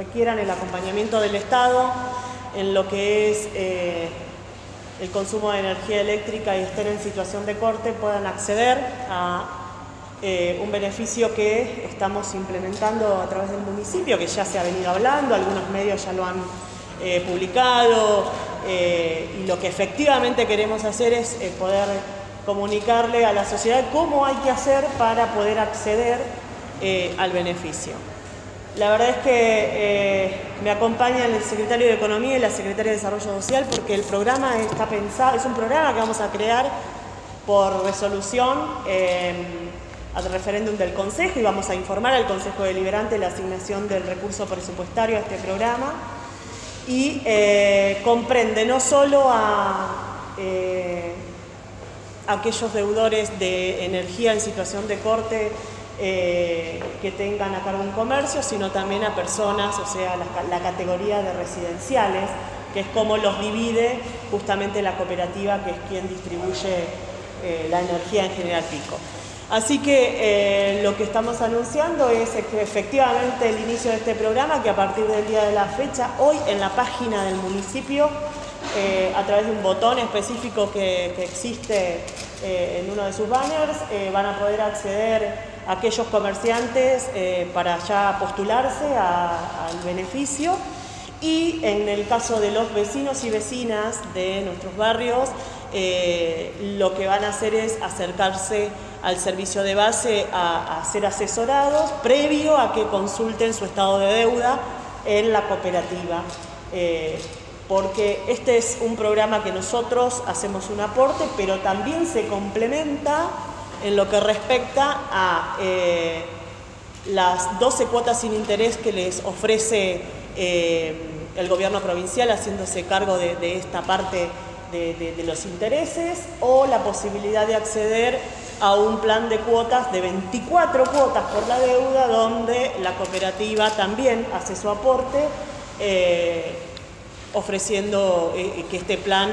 requieran el acompañamiento del Estado en lo que es eh, el consumo de energía eléctrica y estén en situación de corte puedan acceder a eh, un beneficio que estamos implementando a través del municipio, que ya se ha venido hablando, algunos medios ya lo han eh, publicado, y lo que efectivamente queremos hacer es poder comunicarle a la sociedad cómo hay que hacer para poder acceder al beneficio. La verdad es que eh, me acompañan el secretario de Economía y la secretaria de Desarrollo Social porque el programa está pensado, es un programa que vamos a crear por resolución eh, al referéndum del Consejo y vamos a informar al Consejo Deliberante la asignación del recurso presupuestario a este programa. Y eh, comprende no solo a aquellos deudores de energía en situación de corte eh, que tengan a cargo un comercio, sino también a personas, o sea, la, categoría de residenciales, que es como los divide justamente la cooperativa, que es quien distribuye eh, la energía en General Pico. Así que eh, lo que estamos anunciando es efectivamente el inicio de este programa, que a partir del día de la fecha, hoy en la página del municipio, a través de un botón específico que, que existe en uno de sus banners, van a poder acceder aquellos comerciantes eh, para ya postularse al beneficio y en el caso de los vecinos y vecinas de nuestros barrios, eh, lo que van a hacer es acercarse al servicio de base a, ser asesorados previo a que consulten su estado de deuda en la cooperativa. Eh, porque este es un programa que nosotros hacemos un aporte, pero también se complementa en lo que respecta a eh, las 12 cuotas sin interés que les ofrece eh, el gobierno provincial haciéndose cargo de, esta parte de, los intereses o la posibilidad de acceder a un plan de cuotas de 24 cuotas por la deuda donde la cooperativa también hace su aporte eh, ofreciendo que este plan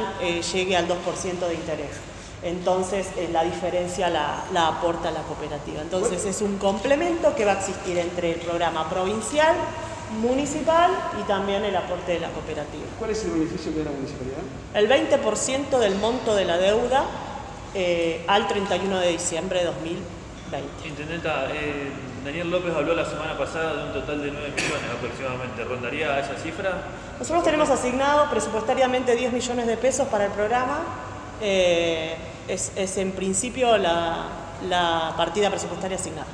llegue al 2% de interés entonces eh, la diferencia la, aporta la cooperativa. Entonces es un complemento que va a existir entre el programa provincial, municipal y también el aporte de la cooperativa. ¿Cuál es el beneficio de la municipalidad? El 20% del monto de la deuda eh, al 31 de diciembre de 2020. Intendenta, eh, Daniel López habló la semana pasada de un total de 9 millones aproximadamente. ¿Rondaría esa cifra? Nosotros tenemos asignado presupuestariamente 10 millones de pesos para el programa eh, es, en principio la, partida presupuestaria asignada.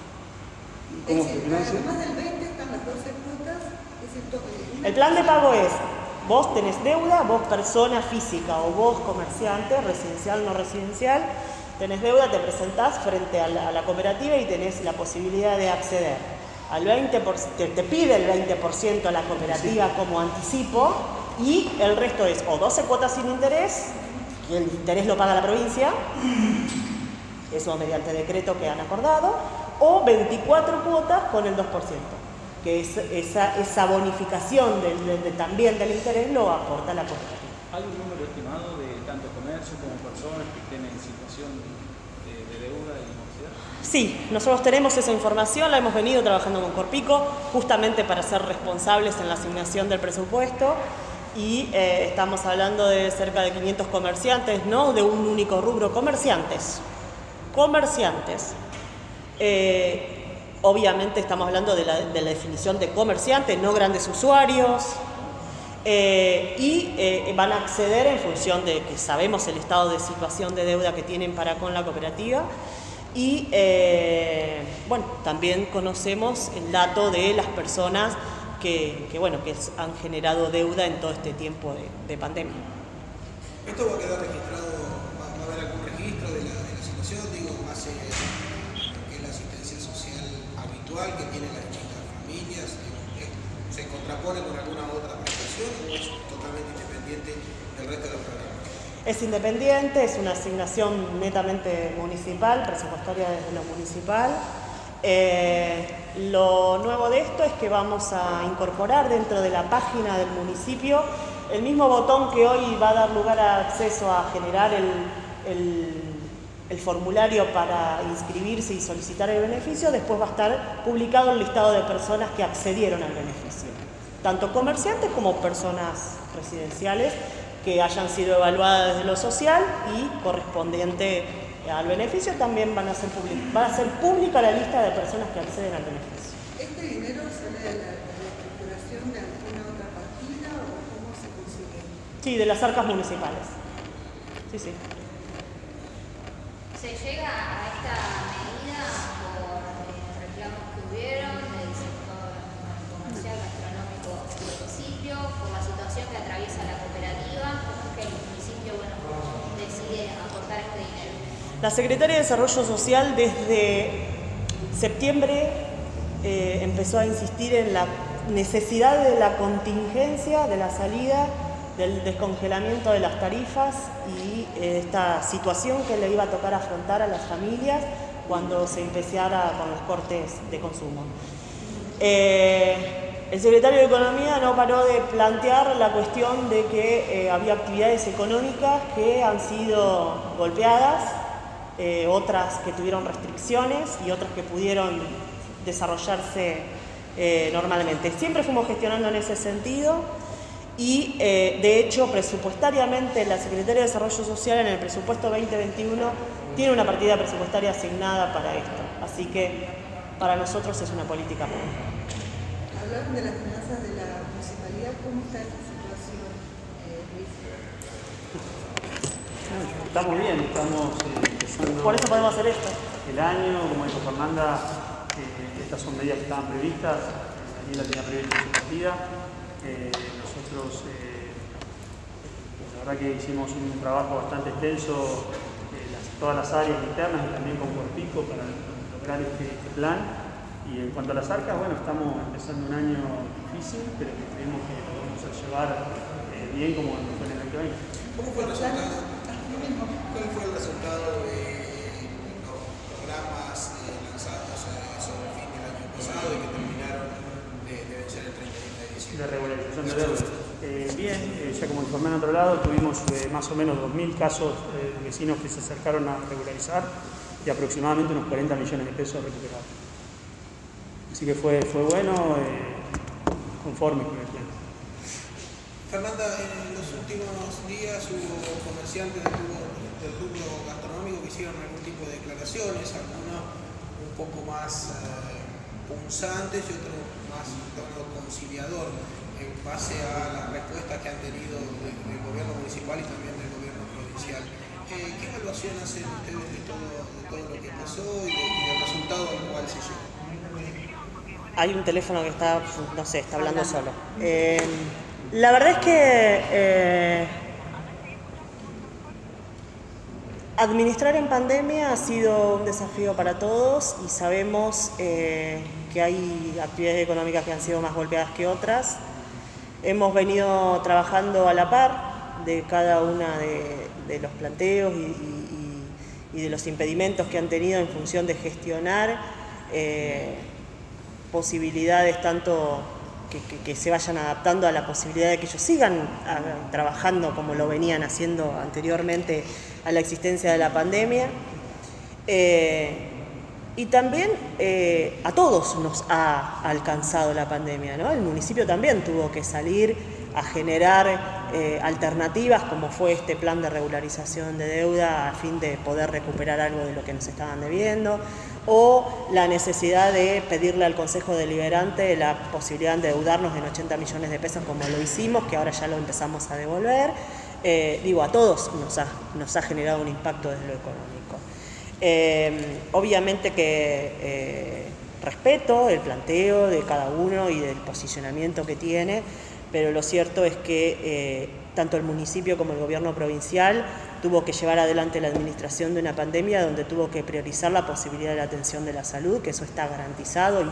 ¿Cómo se financia? El plan de pago es, vos tenés deuda, vos persona física o vos comerciante, residencial, no residencial, tenés deuda, te presentás frente a la, cooperativa y tenés la posibilidad de acceder al 20%, te, te pide el 20% a la cooperativa como anticipo y el resto es o 12 cuotas sin interés y el interés lo paga la provincia, eso mediante decreto que han acordado, o 24 cuotas con el 2%, que es, esa, esa bonificación también del interés lo aporta la cooperativa. ¿Hay un número estimado de tanto comercio como personas que estén en situación de, deuda y? Sí, nosotros tenemos esa información, la hemos venido trabajando con Corpico, justamente para ser responsables en la asignación del presupuesto y eh, estamos hablando de cerca de 500 comerciantes, no de un único rubro, comerciantes, comerciantes. Eh, obviamente estamos hablando de la, definición de comerciantes, no grandes usuarios, eh, y van a acceder en función de que sabemos el estado de situación de deuda que tienen para con la cooperativa. Y bueno, también conocemos el dato de las personas que, bueno, que han generado deuda en todo este tiempo de, pandemia. ¿Esto va a quedar registrado, va, a haber algún registro de la, situación, digo, base lo que es la asistencia social habitual que tienen las distintas familias? ¿Se contrapone con alguna otra prestación o es totalmente independiente del resto de los programas? Es independiente, es una asignación netamente municipal, presupuestaria desde lo municipal. Eh, lo nuevo de esto es que vamos a incorporar dentro de la página del municipio el mismo botón que hoy va a dar lugar a acceso a generar el, formulario para inscribirse y solicitar el beneficio, después va a estar publicado el listado de personas que accedieron al beneficio. tanto comerciantes como personas residenciales que hayan sido evaluadas desde lo social y correspondiente al beneficio también van a ser, va a ser pública la lista de personas que acceden al beneficio. ¿Este dinero sale de la reestructuración de alguna otra partida o cómo se consigue? Sí, de las arcas municipales. Sí, sí. ¿Se llega a esta medida por eh, reclamos que hubieron del sector comercial, gastronómico del municipio, por la situación que atraviesa la cooperativa? ¿Cómo es que el municipio bueno, decide aportar este dinero? La Secretaría de Desarrollo Social desde septiembre eh, empezó a insistir en la necesidad de la contingencia, de la salida del descongelamiento de las tarifas y eh, esta situación que le iba a tocar afrontar a las familias cuando se empezara con los cortes de consumo. Eh, el secretario de Economía no paró de plantear la cuestión de que había actividades económicas que han sido golpeadas eh, otras que tuvieron restricciones y otras que pudieron desarrollarse eh, normalmente. Siempre fuimos gestionando en ese sentido y eh, de hecho presupuestariamente la Secretaría de Desarrollo Social en el presupuesto 2021 tiene una partida presupuestaria asignada para esto. Así que para nosotros es una política pública. Hablaron de las finanzas de la municipalidad, ¿cómo está esta situación, Luis? Estamos bien, estamos por eso podemos hacer esto. El año, como dijo Fernanda, eh, estas son medidas que estaban previstas, Daniela tenía prevista su partida. Eh, nosotros, eh, la verdad que hicimos un trabajo bastante extenso en todas las áreas internas y también con Corpico para lograr este, este, plan. Y en cuanto a las arcas, bueno, estamos empezando un año difícil, pero que creemos que lo vamos a llevar bien como fue en el 2020. ¿Cómo fue el ¿Cuál fue el resultado de los programas lanzados sobre el fin del año pasado y que terminaron de, de vencer el 31 de diciembre? De regularización de deuda. Eh, bien, eh, ya como informé en otro lado, tuvimos eh, más o menos 2.000 casos de vecinos que se acercaron a regularizar y aproximadamente unos 40 millones de pesos recuperados. Así que fue, fue bueno, conforme con el plan. Fernanda, en los últimos días hubo comerciantes del rubro, gastronómico que hicieron algún tipo de declaraciones, algunos un poco más eh, punzantes y otros más tono conciliador, en base a las respuestas que han tenido del, gobierno municipal y también del gobierno provincial. Eh, ¿Qué evaluación hacen ustedes de todo, de todo lo que pasó y, de, y del resultado al cual se llegó? Hay un teléfono que está, no sé, está hablando solo. Eh, la verdad es que eh, administrar en pandemia ha sido un desafío para todos y sabemos eh, que hay actividades económicas que han sido más golpeadas que otras. Hemos venido trabajando a la par de cada uno de, los planteos y, de los impedimentos que han tenido en función de gestionar eh, posibilidades tanto que, se vayan adaptando a la posibilidad de que ellos sigan trabajando como lo venían haciendo anteriormente a la existencia de la pandemia. Eh, y también eh, a todos nos ha alcanzado la pandemia, ¿no? El municipio también tuvo que salir a generar eh, alternativas como fue este plan de regularización de deuda a fin de poder recuperar algo de lo que nos estaban debiendo o la necesidad de pedirle al Consejo Deliberante la posibilidad de endeudarnos en 80 millones de pesos como lo hicimos, que ahora ya lo empezamos a devolver. Eh, digo, a todos nos ha, nos ha, generado un impacto desde lo económico. Eh, obviamente que eh, respeto el planteo de cada uno y del posicionamiento que tiene, pero lo cierto es que tanto el municipio como el gobierno provincial tuvo que llevar adelante la administración de una pandemia donde tuvo que priorizar la posibilidad de la atención de la salud, que eso está garantizado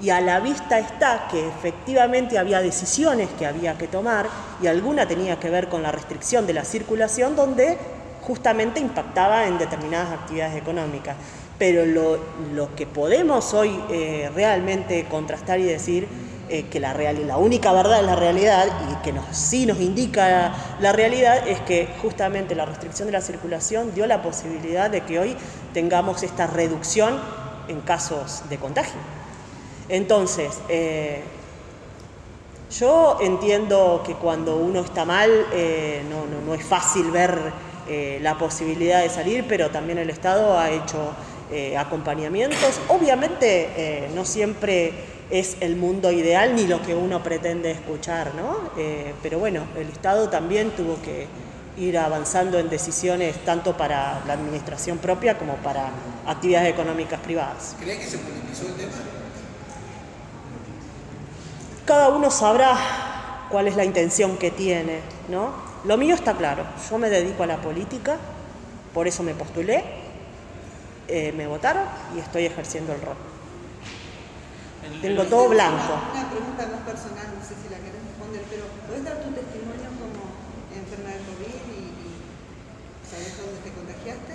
y, a la vista está que efectivamente había decisiones que había que tomar y alguna tenía que ver con la restricción de la circulación donde justamente impactaba en determinadas actividades económicas. Pero lo, que podemos hoy eh, realmente contrastar y decir eh, que la, la única verdad es la realidad y que nos, sí nos indica la, realidad es que justamente la restricción de la circulación dio la posibilidad de que hoy tengamos esta reducción en casos de contagio. Entonces, eh, Yo entiendo que cuando uno está mal eh, no, no- no es fácil ver la posibilidad de salir, pero también el Estado ha hecho eh, acompañamientos. Obviamente eh, no siempre es el mundo ideal ni lo que uno pretende escuchar, ¿no? Eh, pero bueno, el Estado también tuvo que ir avanzando en decisiones tanto para la administración propia como para actividades económicas privadas. ¿Cree que se politizó el tema? Cada uno sabrá cuál es la intención que tiene, ¿no? Lo mío está claro, yo me dedico a la política, por eso me postulé, eh, me votaron y estoy ejerciendo el rol. El- Tengo el- todo blanco. Una pregunta más personal, no sé si la querés responder, pero ¿puedes dar tu testimonio como enferma de COVID y, y sabes dónde te contagiaste?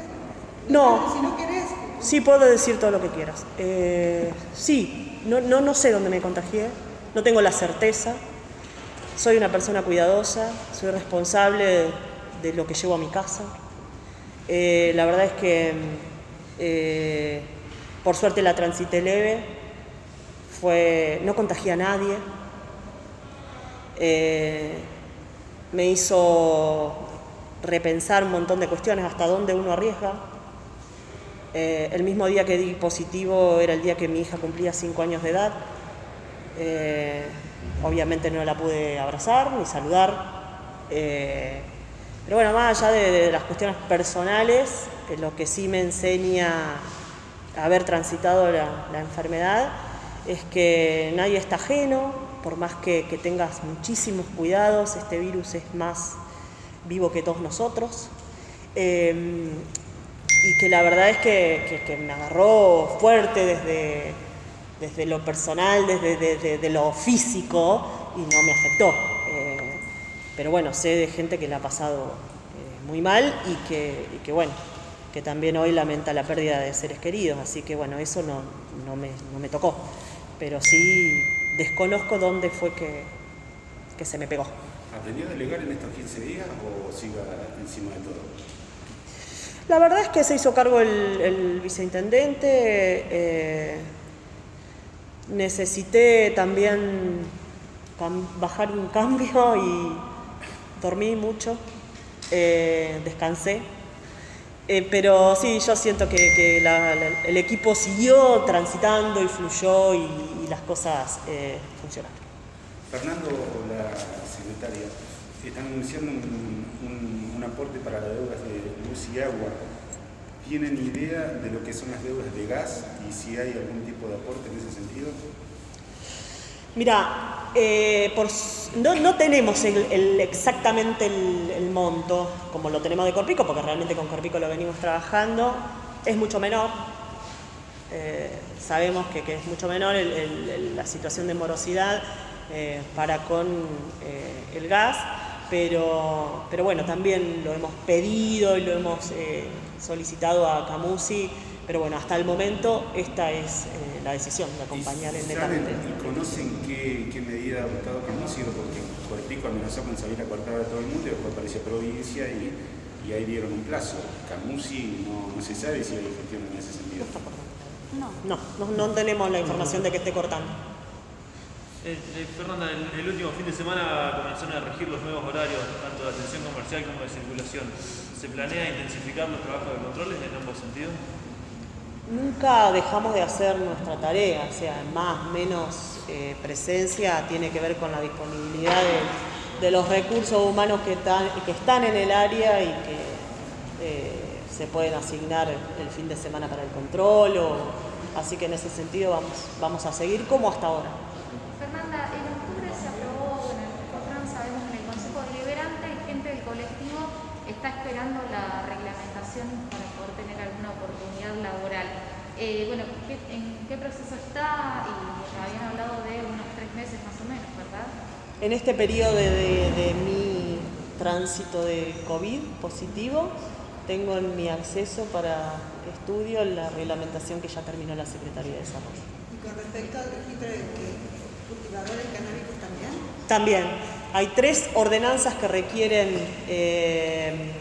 No. Si no querés, Sí, puedo decir todo lo que quieras. Eh, sí, no, no, no sé dónde me contagié, no tengo la certeza. Soy una persona cuidadosa, soy responsable de, de lo que llevo a mi casa. Eh, la verdad es que, eh, por suerte, la transité leve, fue, no contagié a nadie. Eh, me hizo repensar un montón de cuestiones, hasta dónde uno arriesga. Eh, el mismo día que di positivo era el día que mi hija cumplía cinco años de edad. Obviamente no la pude abrazar ni saludar. Pero bueno, más allá de, las cuestiones personales, eh, lo que sí me enseña haber transitado la, enfermedad es que nadie está ajeno, por más que, que tengas muchísimos cuidados, este virus es más vivo que todos nosotros. Eh, y que la verdad es que, que- que me agarró fuerte desde, desde lo personal, desde desde- de lo físico y no me afectó. Pero bueno, sé de gente que la ha pasado eh, muy mal y que, y que, bueno, que también hoy lamenta la pérdida de seres queridos, así que bueno, eso no, no, me, no me tocó. Pero sí desconozco dónde fue que, que se me pegó. ¿Aprendió a delegar en estos 15 días o siga encima de todo? La verdad es que se hizo cargo el, el viceintendente. eh, necesité también bajar un cambio y dormí mucho, eh, descansé. Eh, pero sí, yo siento que, que la- la- el equipo siguió transitando y fluyó y, y las cosas eh, funcionaron. Fernando, la secretaria, están anunciando un, un- un aporte para las deudas de luz y agua. ¿Tienen idea de lo que son las deudas de gas y si hay algún tipo de aporte en ese sentido? Mira, eh, no, no tenemos el- el- exactamente el, monto como lo tenemos de Corpico, porque realmente con Corpico lo venimos trabajando, es mucho menor. Eh, sabemos que, que es mucho menor la situación de morosidad eh, para con el gas, pero, pero bueno, también lo hemos pedido y lo hemos solicitado a Camusi, pero bueno, hasta el momento esta es eh, la decisión de acompañar ¿Y el netamente. y conocen qué, qué medida ha adoptado Camusi? Porque Corpico amenazó con salir a cortar a todo el mundo y después apareció provincia y, y ahí dieron un plazo. Camusi no, no se sabe si hay gestión en ese sentido. No, no, no tenemos la información de que esté cortando. Eh, eh, Fernanda, el, último fin de semana comenzaron a regir los nuevos horarios, tanto de atención comercial como de circulación. ¿Se planea intensificar los trabajos de controles en ambos sentidos? Nunca dejamos de hacer nuestra tarea, o sea, más, menos eh, presencia tiene que ver con la disponibilidad de, los recursos humanos que están, que están en el área y que se pueden asignar el fin de semana para el control. o- así que en ese sentido vamos, vamos a seguir como hasta ahora. Fernanda, en octubre se aprobó, bueno, en Cotran sabemos en el Consejo Deliberante y gente del colectivo está esperando la reglamentación para poder tener alguna oportunidad laboral. Eh, bueno, ¿qué- ¿en qué proceso está? Y habían hablado de unos tres meses más o menos, ¿verdad? En este periodo de, de- de mi tránsito de COVID positivo, tengo en mi acceso para estudio la reglamentación que ya terminó la Secretaría de Desarrollo. y con respecto al registro de cultivadores canábicos también, También hay tres ordenanzas que requieren eh,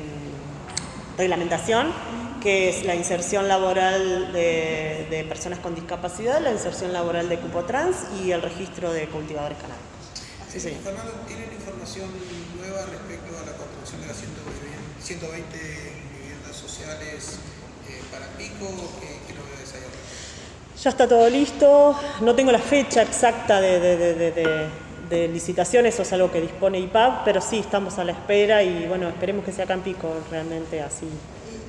reglamentación, que es la inserción laboral de, de personas con discapacidad, la inserción laboral de cupo trans y el registro de cultivadores canábicos. sí, sí. Fernando, ¿tienen información nueva respecto a la construcción de las 120 120 viviendas sociales eh, para Pico? ¿Qué, qué novedades hay al? Ya está todo listo. No tengo la fecha exacta de, de- de- licitación, eso es algo que dispone IPAB, pero sí, estamos a la espera y bueno, esperemos que sea acá en Pico realmente así.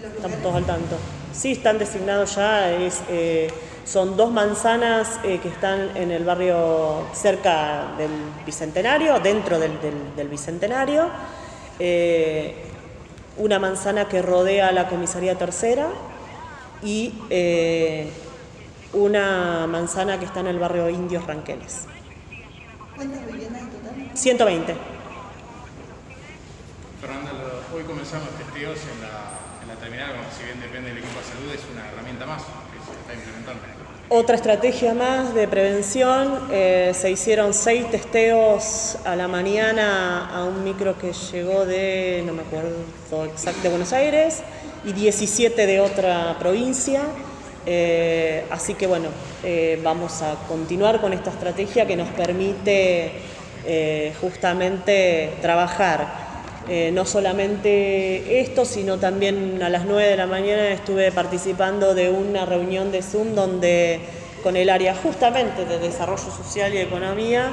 Los Estamos todos al tanto. Sí, están designados ya, es, eh, son dos manzanas eh, que están en el barrio cerca del Bicentenario, dentro del, del- del Bicentenario, eh, una manzana que rodea la comisaría tercera y eh, una manzana que está en el barrio Indios Ranqueles. ¿Cuántas viviendas en total? 120. Fernanda, hoy comenzamos testeos en la, la terminal, si bien depende del equipo de salud, es una herramienta más que se está implementando. Otra estrategia más de prevención, eh, se hicieron seis testeos a la mañana a un micro que llegó de, no me acuerdo exacto, de Buenos Aires y 17 de otra provincia. Eh, así que bueno, eh, vamos a continuar con esta estrategia que nos permite eh, justamente trabajar eh, no solamente esto, sino también a las 9 de la mañana estuve participando de una reunión de Zoom donde con el área justamente de desarrollo social y economía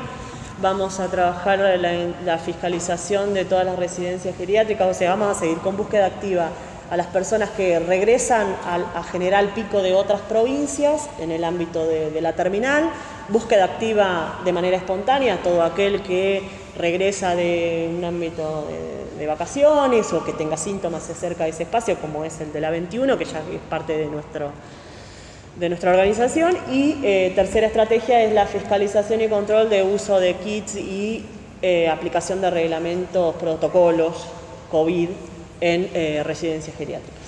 vamos a trabajar la, la fiscalización de todas las residencias geriátricas, o sea, vamos a seguir con búsqueda activa a las personas que regresan a, General Pico de otras provincias en el ámbito de, de la terminal, búsqueda activa de manera espontánea, todo aquel que regresa de un ámbito de, vacaciones o que tenga síntomas cerca de ese espacio, como es el de la 21, que ya es parte de nuestro de nuestra organización y eh, tercera estrategia es la fiscalización y control de uso de kits y eh, aplicación de reglamentos, protocolos COVID en eh, residencias geriátricas.